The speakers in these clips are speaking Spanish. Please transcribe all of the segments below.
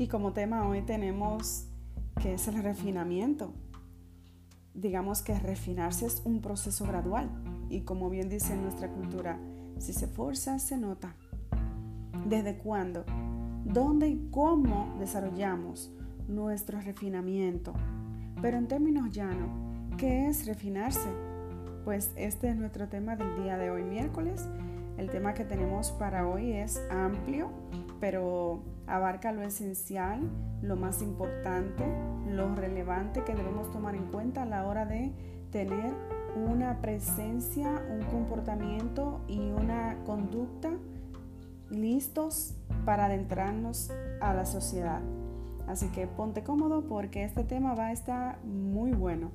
Y como tema hoy tenemos que es el refinamiento. Digamos que refinarse es un proceso gradual y como bien dice nuestra cultura, si se forza, se nota. ¿Desde cuándo? ¿Dónde y cómo desarrollamos nuestro refinamiento? Pero en términos llanos, ¿qué es refinarse? Pues este es nuestro tema del día de hoy, miércoles. El tema que tenemos para hoy es amplio, pero abarca lo esencial, lo más importante, lo relevante que debemos tomar en cuenta a la hora de tener una presencia, un comportamiento y una conducta listos para adentrarnos a la sociedad. Así que ponte cómodo porque este tema va a estar muy bueno.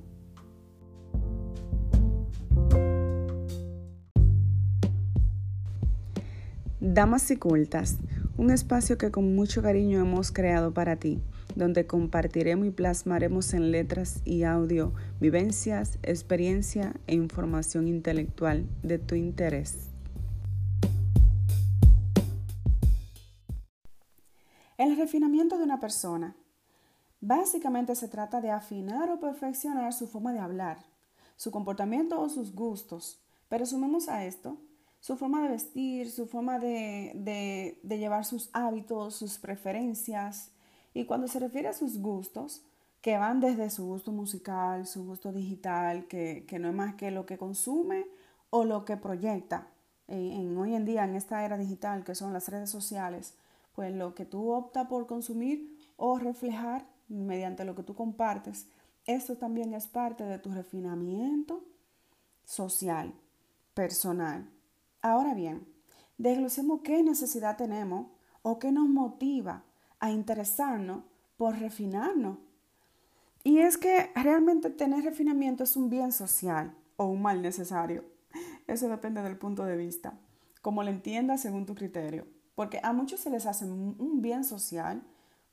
Damas y cultas, un espacio que con mucho cariño hemos creado para ti, donde compartiremos y plasmaremos en letras y audio vivencias, experiencia e información intelectual de tu interés. El refinamiento de una persona básicamente se trata de afinar o perfeccionar su forma de hablar, su comportamiento o sus gustos, pero sumemos a esto su forma de vestir, su forma de, llevar sus hábitos, sus preferencias. Y cuando se refiere a sus gustos, que van desde su gusto musical, su gusto digital, que, no es más que lo que consume o lo que proyecta. En, hoy en día, en esta era digital, que son las redes sociales, pues lo que tú optas por consumir o reflejar mediante lo que tú compartes, esto también es parte de tu refinamiento social, personal. Ahora bien, desglosemos qué necesidad tenemos o qué nos motiva a interesarnos por refinarnos. Y es que realmente tener refinamiento es un bien social o un mal necesario. Eso depende del punto de vista, como lo entiendas según tu criterio. Porque a muchos se les hace un bien social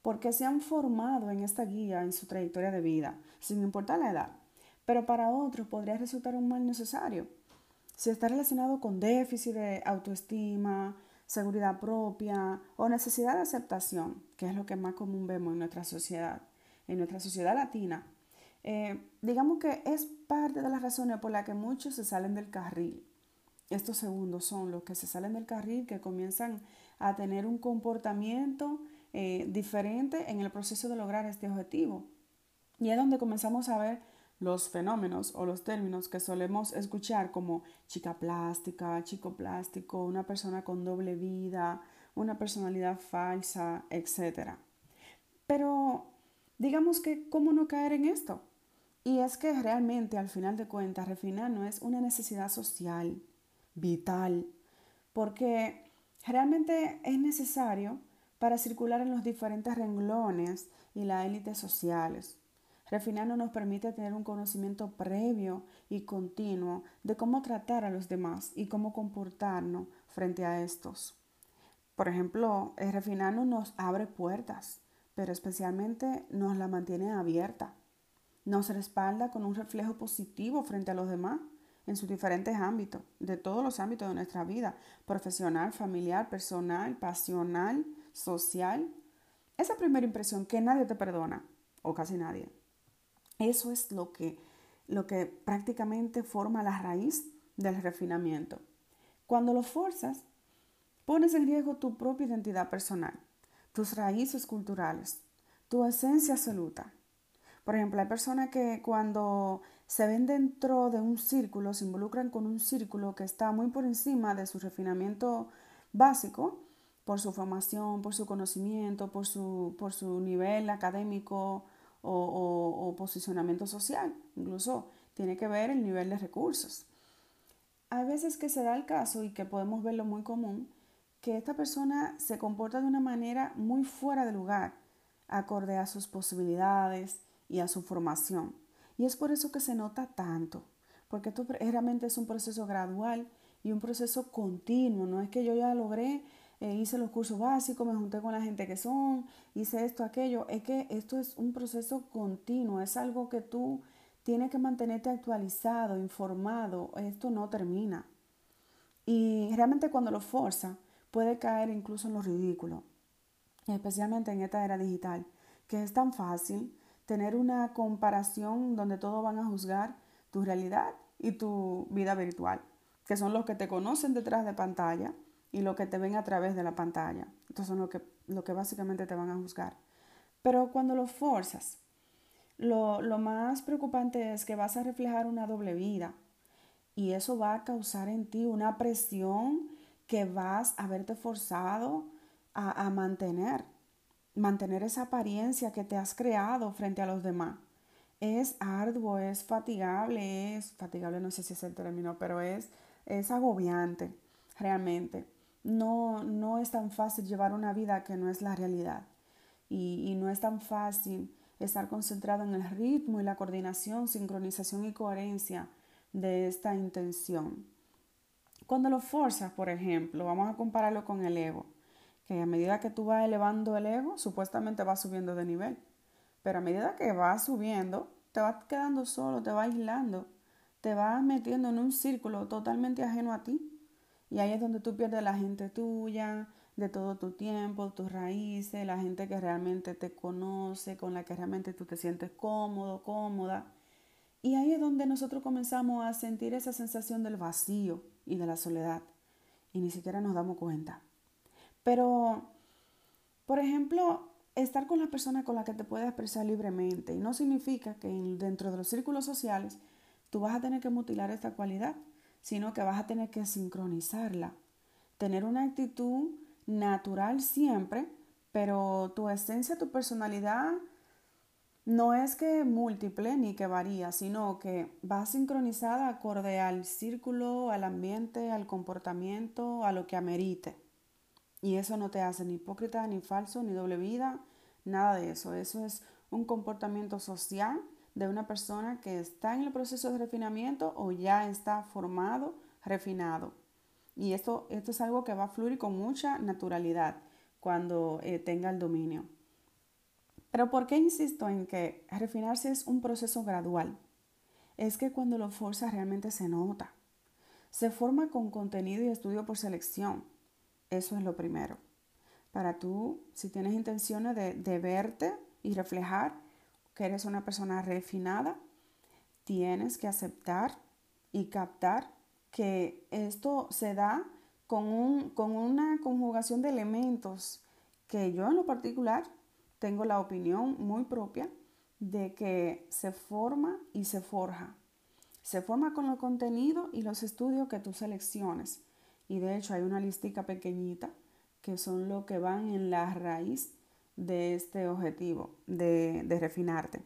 porque se han formado en esta guía en su trayectoria de vida, sin importar la edad. Pero para otros podría resultar un mal necesario si está relacionado con déficit de autoestima, seguridad propia o necesidad de aceptación, que es lo que más común vemos en nuestra sociedad, en nuestra sociedad latina, eh, digamos que es parte de las razones por las que muchos se salen del carril. Estos segundos son los que se salen del carril, que comienzan a tener un comportamiento eh, diferente en el proceso de lograr este objetivo. Y es donde comenzamos a ver los fenómenos o los términos que solemos escuchar como chica plástica, chico plástico, una persona con doble vida, una personalidad falsa, etc. Pero digamos que, ¿cómo no caer en esto? Y es que realmente, al final de cuentas, refinar no es una necesidad social, vital, porque realmente es necesario para circular en los diferentes renglones y las élites sociales. Refinar nos permite tener un conocimiento previo y continuo de cómo tratar a los demás y cómo comportarnos frente a estos. Por ejemplo, el refinarnos nos abre puertas, pero especialmente nos la mantiene abierta. Nos respalda con un reflejo positivo frente a los demás en sus diferentes ámbitos, de todos los ámbitos de nuestra vida, profesional, familiar, personal, pasional, social. Esa primera impresión que nadie te perdona, o casi nadie. Eso es lo que, lo que prácticamente forma la raíz del refinamiento. Cuando lo forzas, pones en riesgo tu propia identidad personal, tus raíces culturales, tu esencia absoluta. Por ejemplo, hay personas que cuando se ven dentro de un círculo, se involucran con un círculo que está muy por encima de su refinamiento básico, por su formación, por su conocimiento, por su, por su nivel académico o, posicionamiento social, incluso tiene que ver el nivel de recursos. Hay veces que se da el caso y que podemos verlo muy común, que esta persona se comporta de una manera muy fuera de lugar, acorde a sus posibilidades y a su formación. Y es por eso que se nota tanto, porque esto realmente es un proceso gradual y un proceso continuo, no es que yo ya logré eh, hice los cursos básicos, me junté con la gente que son, hice esto, aquello. Es que esto es un proceso continuo, es algo que tú tienes que mantenerte actualizado, informado. Esto no termina. Y realmente cuando lo forza, puede caer incluso en lo ridículo. especialmente en esta era digital, que es tan fácil tener una comparación donde todos van a juzgar tu realidad y tu vida virtual, que son los que te conocen detrás de pantalla y los que te ven a través de la pantalla. Estos son los que, lo que básicamente te van a juzgar. Pero cuando lo forzas, lo, lo más preocupante es que vas a reflejar una doble vida y eso va a causar en ti una presión que vas a verte forzado a, a mantener, mantener esa apariencia que te has creado frente a los demás. Es arduo, es fatigable, es fatigable, no sé si es el término, pero es, es agobiante realmente. No, no es tan fácil llevar una vida que no es la realidad y, y no es tan fácil estar concentrado en el ritmo y la coordinación, sincronización y coherencia de esta intención. Cuando lo forzas, por ejemplo, vamos a compararlo con el ego, que a medida que tú vas elevando el ego, supuestamente va subiendo de nivel, pero a medida que vas subiendo, te vas quedando solo, te vas aislando, te vas metiendo en un círculo totalmente ajeno a ti. Y ahí es donde tú pierdes la gente tuya, de todo tu tiempo, tus raíces, la gente que realmente te conoce, con la que realmente tú te sientes cómodo, cómoda. Y ahí es donde nosotros comenzamos a sentir esa sensación del vacío y de la soledad. Y ni siquiera nos damos cuenta. Pero, por ejemplo, estar con la persona con la que te puedes expresar libremente. Y no significa que dentro de los círculos sociales tú vas a tener que mutilar esta cualidad, sino que vas a tener que sincronizarla. Tener una actitud natural siempre, pero tu esencia, tu personalidad no es que múltiple ni que varía, sino que va sincronizada acorde al círculo, al ambiente, al comportamiento, a lo que amerite. Y eso no te hace ni hipócrita, ni falso, ni doble vida, nada de eso. Eso es un comportamiento social de una persona que está en el proceso de refinamiento o ya está formado, refinado. Y esto, esto es algo que va a fluir con mucha naturalidad cuando eh, tenga el dominio. Pero ¿por qué insisto en que refinarse es un proceso gradual? Es que cuando lo fuerza realmente se nota. Se forma con contenido y estudio por selección. Eso es lo primero. Para tú, si tienes intenciones de, de verte y reflejar que eres una persona refinada, tienes que aceptar y captar que esto se da con, un, con una conjugación de elementos que yo en lo particular tengo la opinión muy propia de que se forma y se forja. Se forma con los contenidos y los estudios que tú selecciones. Y de hecho hay una listica pequeñita que son lo que van en la raíz de este objetivo de, de refinarte.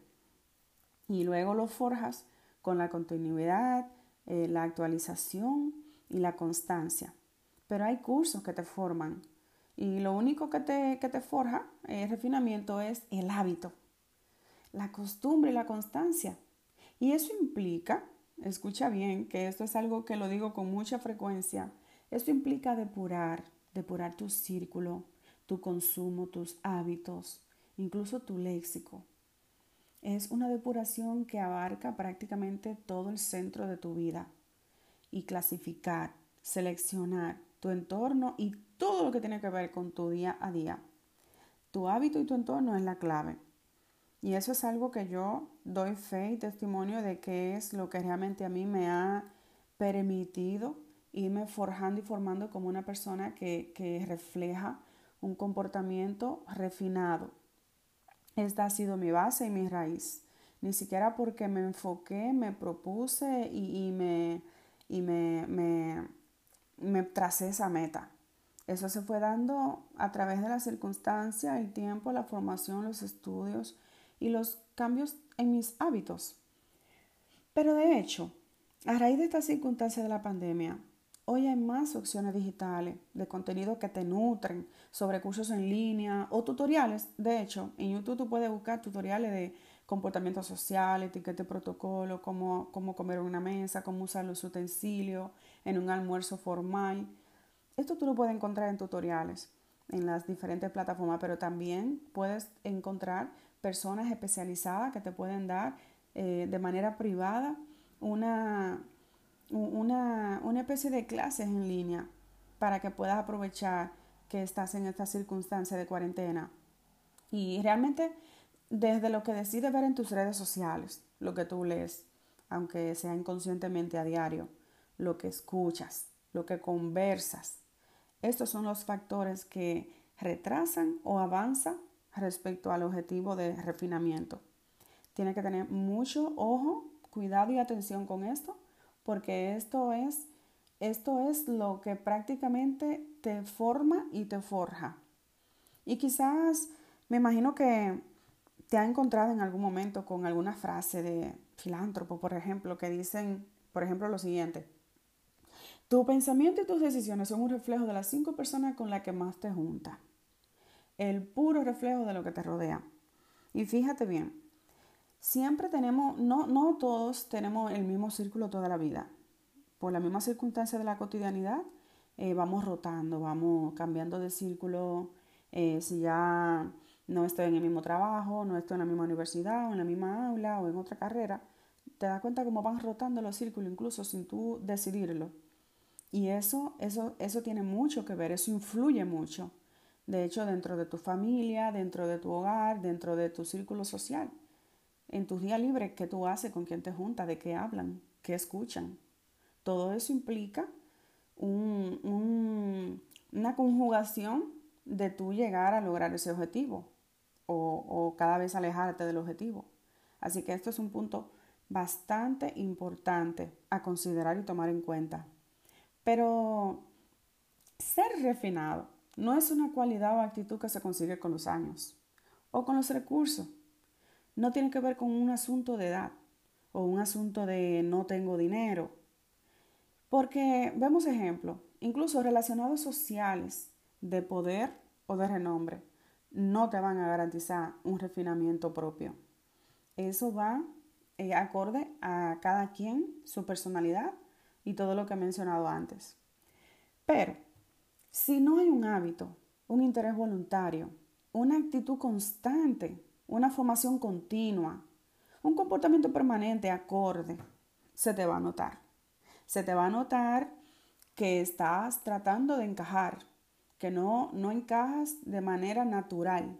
Y luego lo forjas con la continuidad, eh, la actualización y la constancia. Pero hay cursos que te forman y lo único que te, que te forja el refinamiento es el hábito, la costumbre y la constancia. Y eso implica, escucha bien, que esto es algo que lo digo con mucha frecuencia, esto implica depurar, depurar tu círculo, tu consumo, tus hábitos, incluso tu léxico. Es una depuración que abarca prácticamente todo el centro de tu vida y clasificar, seleccionar tu entorno y todo lo que tiene que ver con tu día a día. Tu hábito y tu entorno es la clave. Y eso es algo que yo doy fe y testimonio de que es lo que realmente a mí me ha permitido irme forjando y formando como una persona que, que refleja un comportamiento refinado. Esta ha sido mi base y mi raíz. Ni siquiera porque me enfoqué, me propuse y, me, y me, me tracé esa meta. Eso se fue dando a través de la circunstancia, el tiempo, la formación, los estudios y los cambios en mis hábitos. Pero de hecho, a raíz de esta circunstancia de la pandemia, hoy hay más opciones digitales de contenido que te nutren sobre cursos en línea o tutoriales. De hecho, en YouTube tú puedes buscar tutoriales de comportamiento social, etiqueta de protocolo, cómo, cómo comer en una mesa, cómo usar los utensilios en un almuerzo formal. Esto tú lo puedes encontrar en tutoriales en las diferentes plataformas, pero también puedes encontrar personas especializadas que te pueden dar eh, de manera privada una, una, una especie de clases en línea para que puedas aprovechar que estás en esta circunstancia de cuarentena. Y realmente desde lo que decides ver en tus redes sociales, lo que tú lees, aunque sea inconscientemente a diario, lo que escuchas, lo que conversas, estos son los factores que retrasan o avanzan respecto al objetivo de refinamiento. Tienes que tener mucho ojo, cuidado y atención con esto, porque esto es, esto es lo que prácticamente te forma y te forja. Y quizás me imagino que te ha encontrado en algún momento con alguna frase de filántropo, por ejemplo, que dicen, por ejemplo, lo siguiente. Tu pensamiento y tus decisiones son un reflejo de las cinco personas con las que más te juntas. El puro reflejo de lo que te rodea. Y fíjate bien, siempre tenemos, no, no todos tenemos el mismo círculo toda la vida. Por la misma circunstancia de la cotidianidad, eh, vamos rotando, vamos cambiando de círculo. Eh, si ya no estoy en el mismo trabajo, no estoy en la misma universidad o en la misma aula o en otra carrera, te das cuenta cómo van rotando los círculos incluso sin tú decidirlo. Y eso, eso, eso tiene mucho que ver, eso influye mucho. De hecho, dentro de tu familia, dentro de tu hogar, dentro de tu círculo social, en tus días libres, ¿qué tú haces? ¿Con quién te juntas? ¿De qué hablan? ¿Qué escuchan? Todo eso implica un, una conjugación de tú llegar a lograr ese objetivo o, o cada vez alejarte del objetivo. Así que esto es un punto bastante importante a considerar y tomar en cuenta. Pero ser refinado no es una cualidad o actitud que se consigue con los años o con los recursos. No tiene que ver con un asunto de edad o un asunto de no tengo dinero. Porque vemos ejemplos, incluso relacionados sociales, de poder o de renombre, no te van a garantizar un refinamiento propio. Eso va eh, acorde a cada quien, su personalidad y todo lo que he mencionado antes. Pero, si no hay un hábito, un interés voluntario, una actitud constante, una formación continua, un comportamiento permanente acorde, se te va a notar. Se te va a notar que estás tratando de encajar, que no, no encajas de manera natural.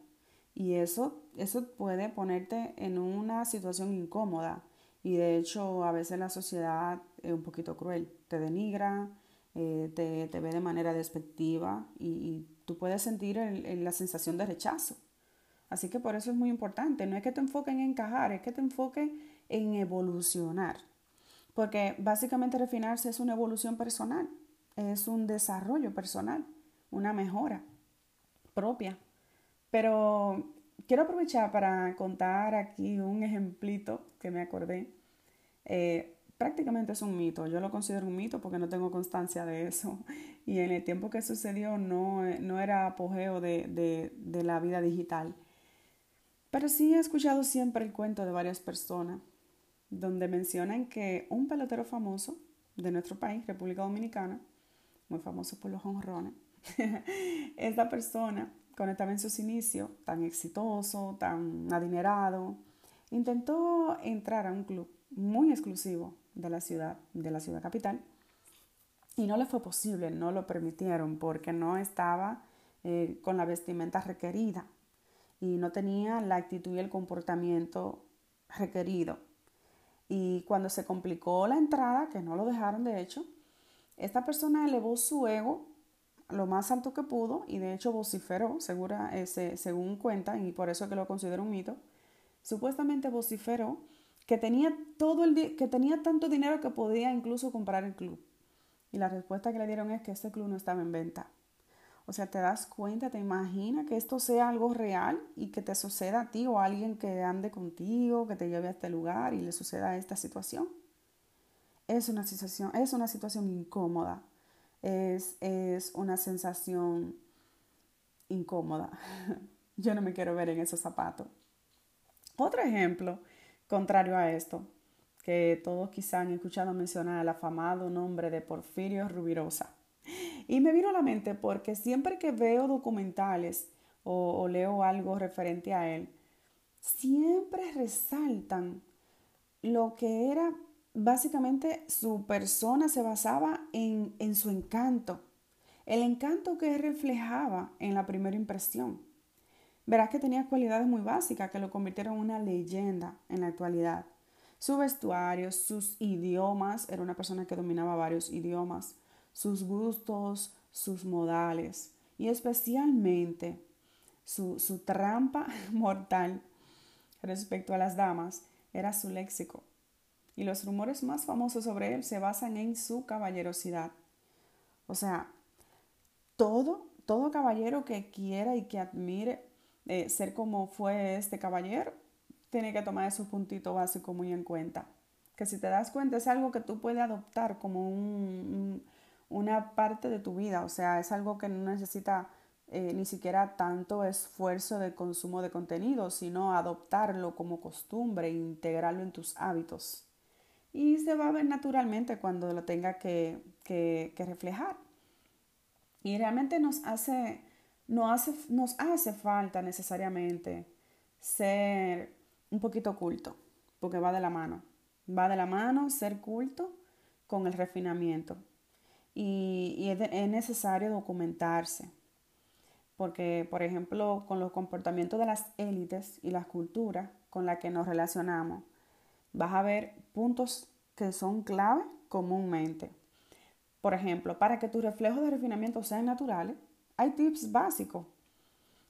Y eso, eso puede ponerte en una situación incómoda, y de hecho, a veces la sociedad es un poquito cruel, te denigra, eh, te, ve de manera despectiva y, tú puedes sentir la sensación de rechazo. Así que por eso es muy importante, no es que te enfoques en encajar, es que te enfoques en evolucionar. Porque básicamente refinarse es una evolución personal, es un desarrollo personal, una mejora propia. Pero quiero aprovechar para contar aquí un ejemplito que me acordé. Eh, prácticamente es un mito, yo lo considero un mito porque no tengo constancia de eso. Y en el tiempo que sucedió no, no era apogeo de, de la vida digital. Pero sí he escuchado siempre el cuento de varias personas donde mencionan que un pelotero famoso de nuestro país, República Dominicana, muy famoso por los honrones, esta persona cuando estaba en sus inicios, tan exitoso, tan adinerado, intentó entrar a un club muy exclusivo de la ciudad, de la ciudad capital, y no le fue posible, no lo permitieron porque no estaba eh, con la vestimenta requerida y no tenía la actitud y el comportamiento requerido. Y cuando se complicó la entrada, que no lo dejaron de hecho, esta persona elevó su ego lo más alto que pudo y de hecho vociferó, segura, ese, según cuentan, y por eso que lo considero un mito, supuestamente vociferó que tenía, todo el que tenía tanto dinero que podía incluso comprar el club. Y la respuesta que le dieron es que este club no estaba en venta. O sea, te das cuenta, te imaginas que esto sea algo real y que te suceda a ti o a alguien que ande contigo, que te lleve a este lugar y le suceda esta situación. Es una situación, es una situación incómoda es, es una sensación incómoda. Yo no me quiero ver en esos zapatos. Otro ejemplo contrario a esto, que todos quizá han escuchado mencionar el afamado nombre de Porfirio Rubirosa. Y me vino a la mente porque siempre que veo documentales o, o leo algo referente a él, siempre resaltan lo que era Básicamente su persona se basaba en, su encanto, el encanto que reflejaba en la primera impresión. Verás que tenía cualidades muy básicas que lo convirtieron en una leyenda en la actualidad. Su vestuario, sus idiomas, era una persona que dominaba varios idiomas, sus gustos, sus modales y especialmente su, su trampa mortal respecto a las damas era su léxico. Y los rumores más famosos sobre él se basan en su caballerosidad. O sea, todo, todo caballero que quiera y que admire eh, ser como fue este caballero, tiene que tomar esos puntitos básicos muy en cuenta. Que si te das cuenta es algo que tú puedes adoptar como una parte de tu vida, o sea, es algo que no necesita eh, ni siquiera tanto esfuerzo de consumo de contenido, sino adoptarlo como costumbre e integrarlo en tus hábitos. Y se va a ver naturalmente cuando lo tenga que, que reflejar. Y realmente nos hace, no hace, nos hace falta necesariamente ser un poquito culto, porque va de la mano. Va de la mano ser culto con el refinamiento. Y, es, necesario documentarse, porque, por ejemplo, con los comportamientos de las élites y las culturas con las que nos relacionamos, vas a ver puntos que son clave comúnmente. Por ejemplo, para que tus reflejos de refinamiento sean naturales, hay tips básicos,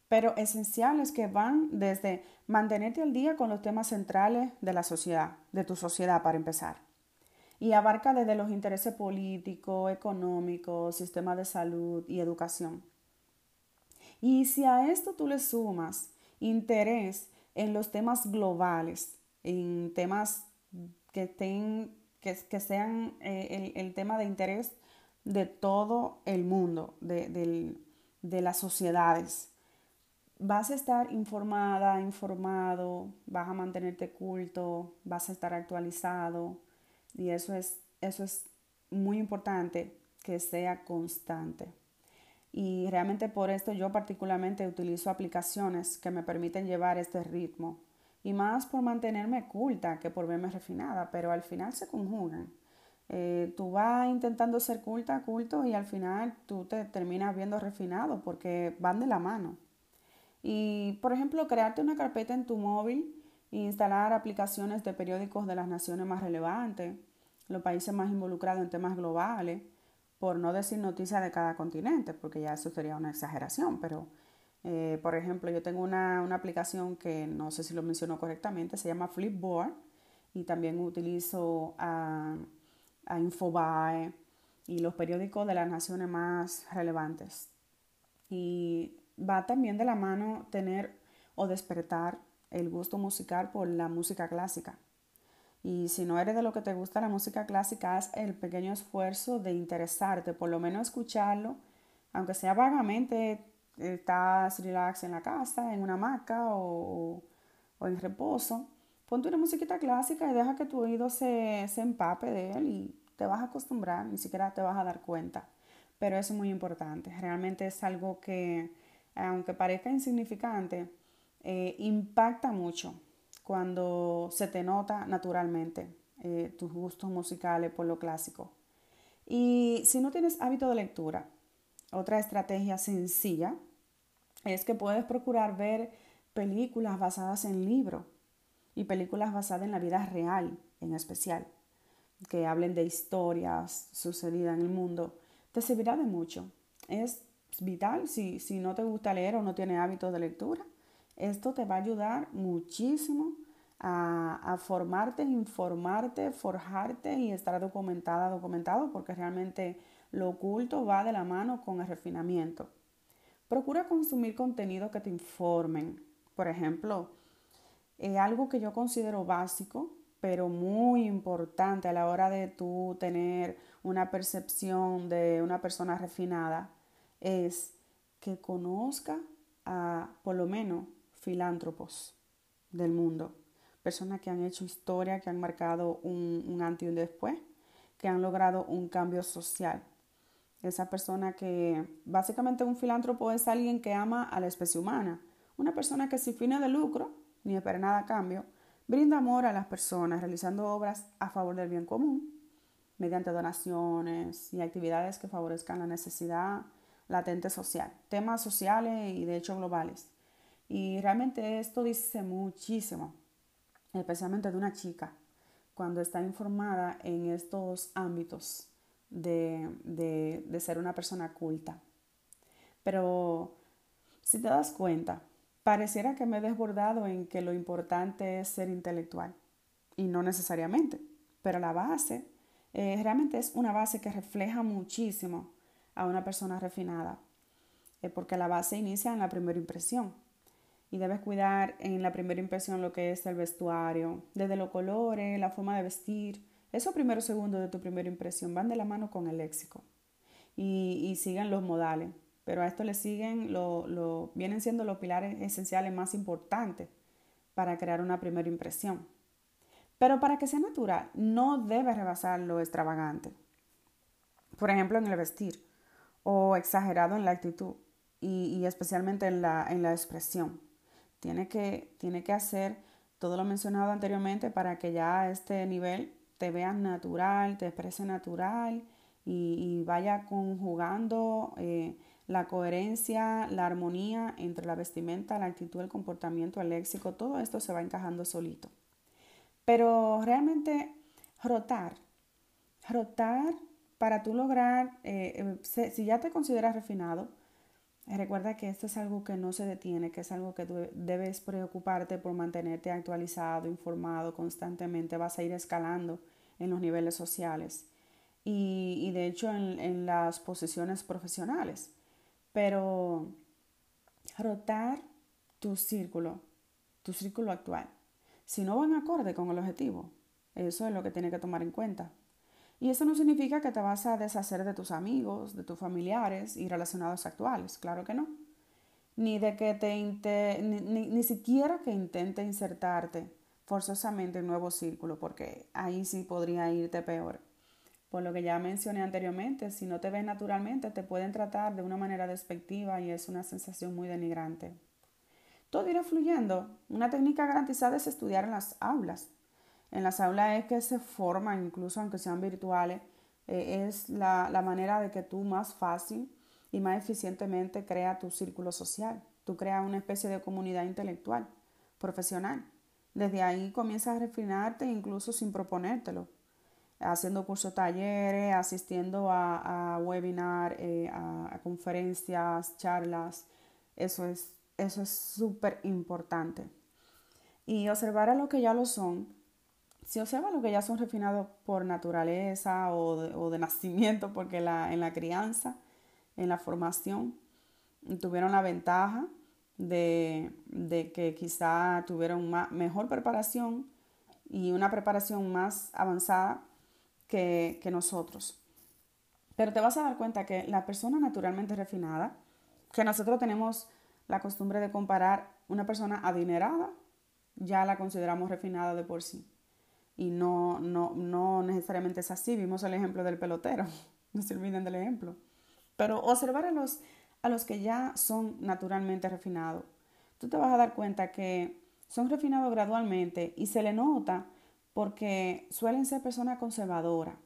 pero esenciales que van desde mantenerte al día con los temas centrales de la sociedad, de tu sociedad para empezar. Y abarca desde los intereses políticos, económicos, sistema de salud y educación. Y si a esto tú le sumas interés en los temas globales, en temas que, que, sean eh, el, tema de interés de todo el mundo, de, las sociedades. Vas a estar informada, informado, vas a mantenerte culto, vas a estar actualizado y eso es, eso es muy importante que sea constante. Y realmente por esto yo particularmente utilizo aplicaciones que me permiten llevar este ritmo. Y más por mantenerme culta que por verme refinada, pero al final se conjugan. Eh, tú vas intentando ser culta, culto y al final tú te terminas viendo refinado porque van de la mano. Y, por ejemplo, crearte una carpeta en tu móvil e instalar aplicaciones de periódicos de las naciones más relevantes, los países más involucrados en temas globales, por no decir noticias de cada continente, porque ya eso sería una exageración, pero, eh, por ejemplo, yo tengo una, una aplicación que no sé si lo mencionó correctamente, se llama Flipboard, y también utilizo a a Infobae y los periódicos de las naciones más relevantes. Y va también de la mano tener o despertar el gusto musical por la música clásica. Y si no eres de lo que te gusta la música clásica, haz el pequeño esfuerzo de interesarte, por lo menos escucharlo, aunque sea vagamente, estás relax en la casa, en una hamaca o, o en reposo, Ponte una musiquita clásica y deja que tu oído se, se empape de él y te vas a acostumbrar, ni siquiera te vas a dar cuenta. Pero es muy importante. Realmente es algo que, aunque parezca insignificante, eh, impacta mucho cuando se te nota naturalmente eh, tus gustos musicales por lo clásico. Y si no tienes hábito de lectura, otra estrategia sencilla es que puedes procurar ver películas basadas en libros y películas basadas en la vida real en especial, que hablen de historias sucedidas en el mundo, te servirá de mucho. Es vital si, si no te gusta leer o no tienes hábitos de lectura. Esto te va a ayudar muchísimo a, a, formarte, informarte, forjarte y estar documentada, documentado, porque realmente lo oculto va de la mano con el refinamiento. Procura consumir contenido que te informen. Por ejemplo, es algo que yo considero básico, pero muy importante a la hora de tú tener una percepción de una persona refinada, es que conozca a por lo menos filántropos del mundo, personas que han hecho historia, que han marcado un, antes y un después, que han logrado un cambio social. Esa persona que básicamente un filántropo es alguien que ama a la especie humana, una persona que sin fines de lucro ni espera nada a cambio, brinda amor a las personas realizando obras a favor del bien común, mediante donaciones y actividades que favorezcan la necesidad latente social, temas sociales y de hecho globales. Y realmente esto dice muchísimo, especialmente de una chica, cuando está informada en estos ámbitos de, de ser una persona culta. Pero si te das cuenta, pareciera que me he desbordado en que lo importante es ser intelectual, y no necesariamente, pero la base eh, realmente es una base que refleja muchísimo a una persona refinada, eh, porque la base inicia en la primera impresión y debes cuidar en la primera impresión lo que es el vestuario, desde los colores, la forma de vestir. Esos primeros segundos de tu primera impresión van de la mano con el léxico y, y siguen los modales, pero a esto le siguen, lo, lo, vienen siendo los pilares esenciales más importantes para crear una primera impresión. Pero para que sea natural, no debe rebasar lo extravagante. Por ejemplo, en el vestir o exagerado en la actitud y, especialmente en la, en la expresión. Tiene que, tiene que hacer todo lo mencionado anteriormente para que ya a este nivel te veas natural, te exprese natural y, vaya conjugando eh, la coherencia, la armonía entre la vestimenta, la actitud, el comportamiento, el léxico, todo esto se va encajando solito. Pero realmente rotar, rotar para tú lograr, eh, eh, si ya te consideras refinado, recuerda que esto es algo que no se detiene, que es algo que debes preocuparte por mantenerte actualizado, informado constantemente, vas a ir escalando en los niveles sociales y, de hecho en, en las posiciones profesionales. Pero rotar tu círculo, tu círculo actual si no van acorde con el objetivo. Eso es lo que tiene que tomar en cuenta. Y eso no significa que te vas a deshacer de tus amigos, de tus familiares y relacionados actuales, claro que no. Ni de que te ni, siquiera que intente insertarte forzosamente en nuevo círculo, porque ahí sí podría irte peor. Por lo que ya mencioné anteriormente, si no te ves naturalmente, te pueden tratar de una manera despectiva y es una sensación muy denigrante. Todo irá fluyendo. Una técnica garantizada es estudiar en las aulas. En las aulas es que se forman, incluso aunque sean virtuales, eh, es la, la, manera de que tú más fácil y más eficientemente creas tu círculo social. Tú creas una especie de comunidad intelectual, profesional. Desde ahí comienzas a refinarte incluso sin proponértelo, haciendo cursos talleres, asistiendo a, a webinar, eh, a conferencias, charlas. Eso es eso es súper importante. Y observar a lo que ya lo son. Si observa lo que ya son refinados por naturaleza o de, nacimiento, porque la, en la crianza, en la formación, tuvieron la ventaja de, que quizá tuvieron mejor preparación y una preparación más avanzada que, que nosotros. Pero te vas a dar cuenta que la persona naturalmente refinada, que nosotros tenemos la costumbre de comparar una persona adinerada, ya la consideramos refinada de por sí. Y no, no, no necesariamente es así. Vimos el ejemplo del pelotero. No se olviden del ejemplo. Pero observar a los, a los que ya son naturalmente refinados. Tú te vas a dar cuenta que son refinados gradualmente y se le nota porque suelen ser personas conservadoras.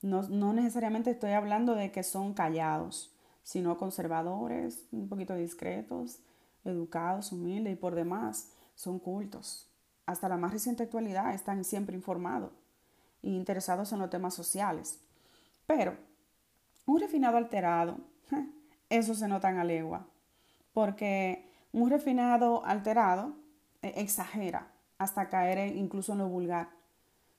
No, no necesariamente estoy hablando de que son callados sino conservadores, un poquito discretos, educados, humildes y por demás son cultos. Hasta la más reciente actualidad están siempre informados e interesados en los temas sociales. Pero un refinado alterado, eso se nota en legua, porque un refinado alterado eh, exagera hasta caer incluso en lo vulgar,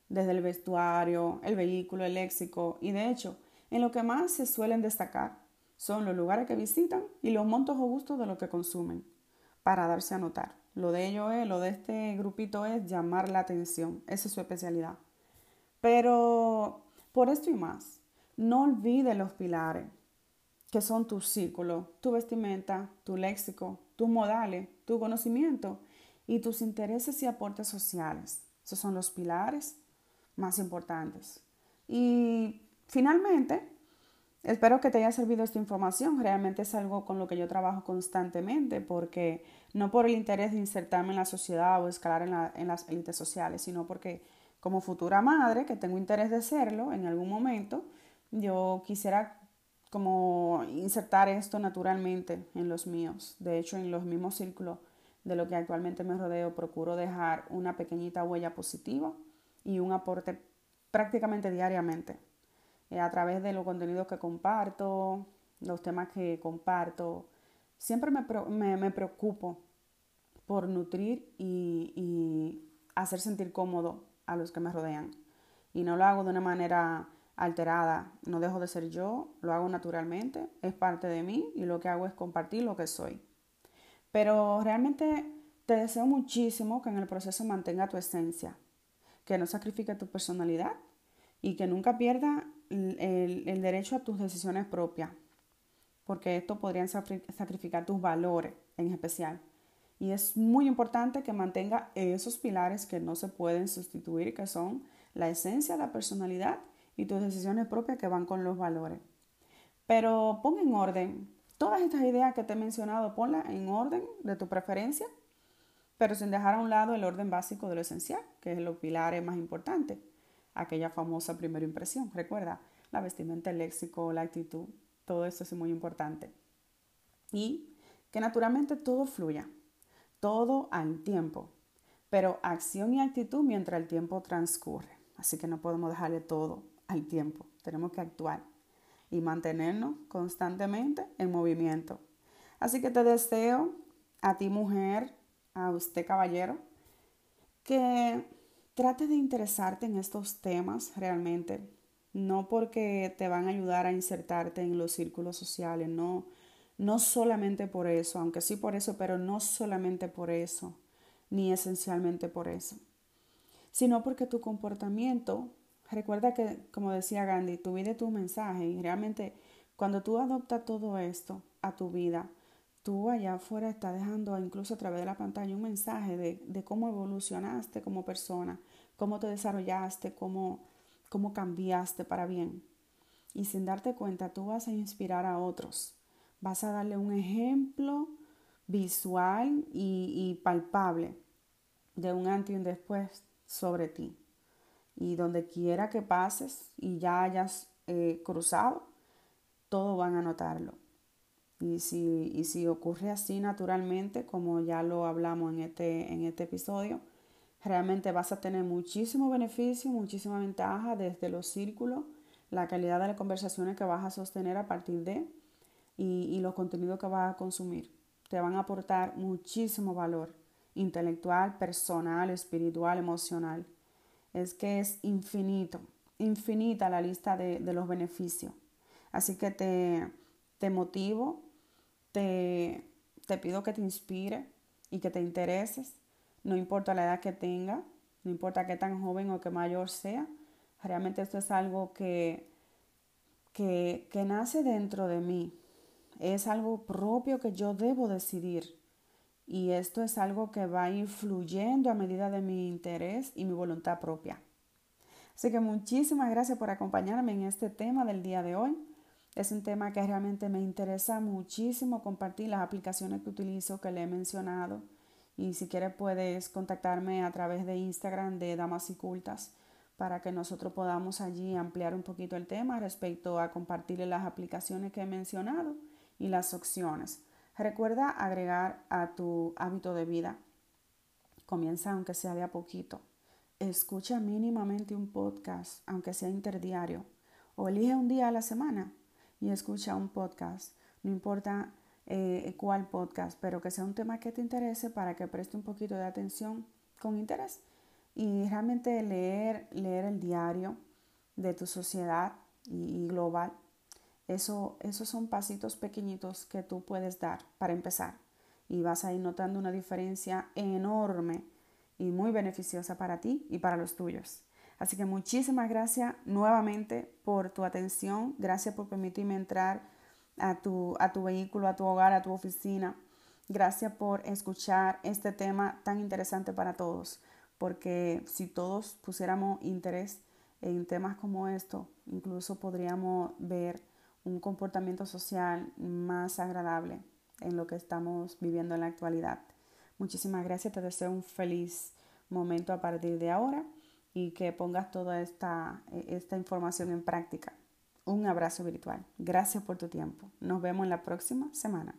desde el vestuario, el vehículo, el léxico y de hecho en lo que más se suelen destacar son los lugares que visitan y los montos o gustos de lo que consumen, para darse a notar. Lo de ello es, lo de este grupito es llamar la atención, esa es su especialidad. Pero por esto y más, no olvides los pilares, que son tu círculo, tu vestimenta, tu léxico, tus modales, tu conocimiento y tus intereses y aportes sociales. Esos son los pilares más importantes. Y finalmente, Espero que te haya servido esta información. Realmente es algo con lo que yo trabajo constantemente porque no por el interés de insertarme en la sociedad o escalar en, las élites sociales, sino porque como futura madre, que tengo interés de serlo en algún momento, yo quisiera como insertar esto naturalmente en los míos. De hecho, en los mismos círculos de lo que actualmente me rodeo, procuro dejar una pequeñita huella positiva y un aporte prácticamente diariamente eh, a través de los contenidos que comparto, los temas que comparto. Siempre me, me, preocupo por nutrir y, hacer sentir cómodo a los que me rodean. Y no lo hago de una manera alterada, no dejo de ser yo, lo hago naturalmente, es parte de mí y lo que hago es compartir lo que soy. Pero realmente te deseo muchísimo que en el proceso mantenga tu esencia, que no sacrifique tu personalidad y que nunca pierda el derecho a tus decisiones propias, porque esto podría sacrificar tus valores en especial. Y es muy importante que mantenga esos pilares que no se pueden sustituir, que son la esencia, la personalidad y tus decisiones propias que van con los valores. Pero pon en orden todas estas ideas que te he mencionado, ponlas en orden de tu preferencia, pero sin dejar a un lado el orden básico de lo esencial, que es los pilares más importantes, aquella famosa primera impresión. Recuerda, la vestimenta, el léxico, la actitud, todo eso es muy importante. Y que naturalmente todo fluya, todo al tiempo, pero acción y actitud mientras el tiempo transcurre. Así que no podemos dejarle todo al tiempo. Tenemos que actuar y mantenernos constantemente en movimiento. Así que te deseo a ti mujer, a usted caballero, que trate de interesarte en estos temas realmente, no porque te van a ayudar a insertarte en los círculos sociales, no, no solamente por eso, aunque sí por eso, pero no solamente por eso, ni esencialmente por eso, sino porque tu comportamiento Recuerda que, como decía Gandhi, tu vida es tu mensaje y realmente cuando tú adoptas todo esto a tu vida, tú allá afuera estás dejando incluso a través de la pantalla un mensaje de, de cómo evolucionaste como persona, cómo te desarrollaste, cómo, cómo cambiaste para bien. Y sin darte cuenta, tú vas a inspirar a otros. Vas a darle un ejemplo visual y, palpable de un antes y un después sobre ti y donde quiera que pases y ya hayas eh, cruzado, todos van a notarlo. Y si, y si ocurre así naturalmente, como ya lo hablamos en este, en este episodio, realmente vas a tener muchísimo beneficio, muchísima ventaja desde los círculos, la calidad de las conversaciones que vas a sostener a partir de y, los contenidos que vas a consumir. Te van a aportar muchísimo valor intelectual, personal, espiritual, emocional es que es infinito, infinita la lista de, los beneficios. Así que te, te motivo, te, te pido que te inspire y que te intereses, no importa la edad que tenga, no importa qué tan joven o qué mayor sea, realmente esto es algo que, que, que nace dentro de mí, es algo propio que yo debo decidir. Y esto es algo que va influyendo a medida de mi interés y mi voluntad propia. Así que muchísimas gracias por acompañarme en este tema del día de hoy. Es un tema que realmente me interesa muchísimo compartir las aplicaciones que utilizo, que le he mencionado. Y si quieres puedes contactarme a través de Instagram de Damas y Cultas para que nosotros podamos allí ampliar un poquito el tema respecto a compartir las aplicaciones que he mencionado y las opciones. Recuerda agregar a tu hábito de vida. Comienza aunque sea de a poquito. Escucha mínimamente un podcast, aunque sea interdiario. O elige un día a la semana y escucha un podcast. No importa eh, cuál podcast, pero que sea un tema que te interese para que preste un poquito de atención con interés. Y realmente leer, leer el diario de tu sociedad y global eso, esos son pasitos pequeñitos que tú puedes dar para empezar y vas a ir notando una diferencia enorme y muy beneficiosa para ti y para los tuyos. Así que muchísimas gracias nuevamente por tu atención, gracias por permitirme entrar a tu, a tu vehículo, a tu hogar, a tu oficina. Gracias por escuchar este tema tan interesante para todos, porque si todos pusiéramos interés en temas como esto, incluso podríamos ver un comportamiento social más agradable en lo que estamos viviendo en la actualidad. Muchísimas gracias, te deseo un feliz momento a partir de ahora y que pongas toda esta, esta información en práctica. un abrazo virtual. Gracias por tu tiempo. Nos vemos en la próxima semana.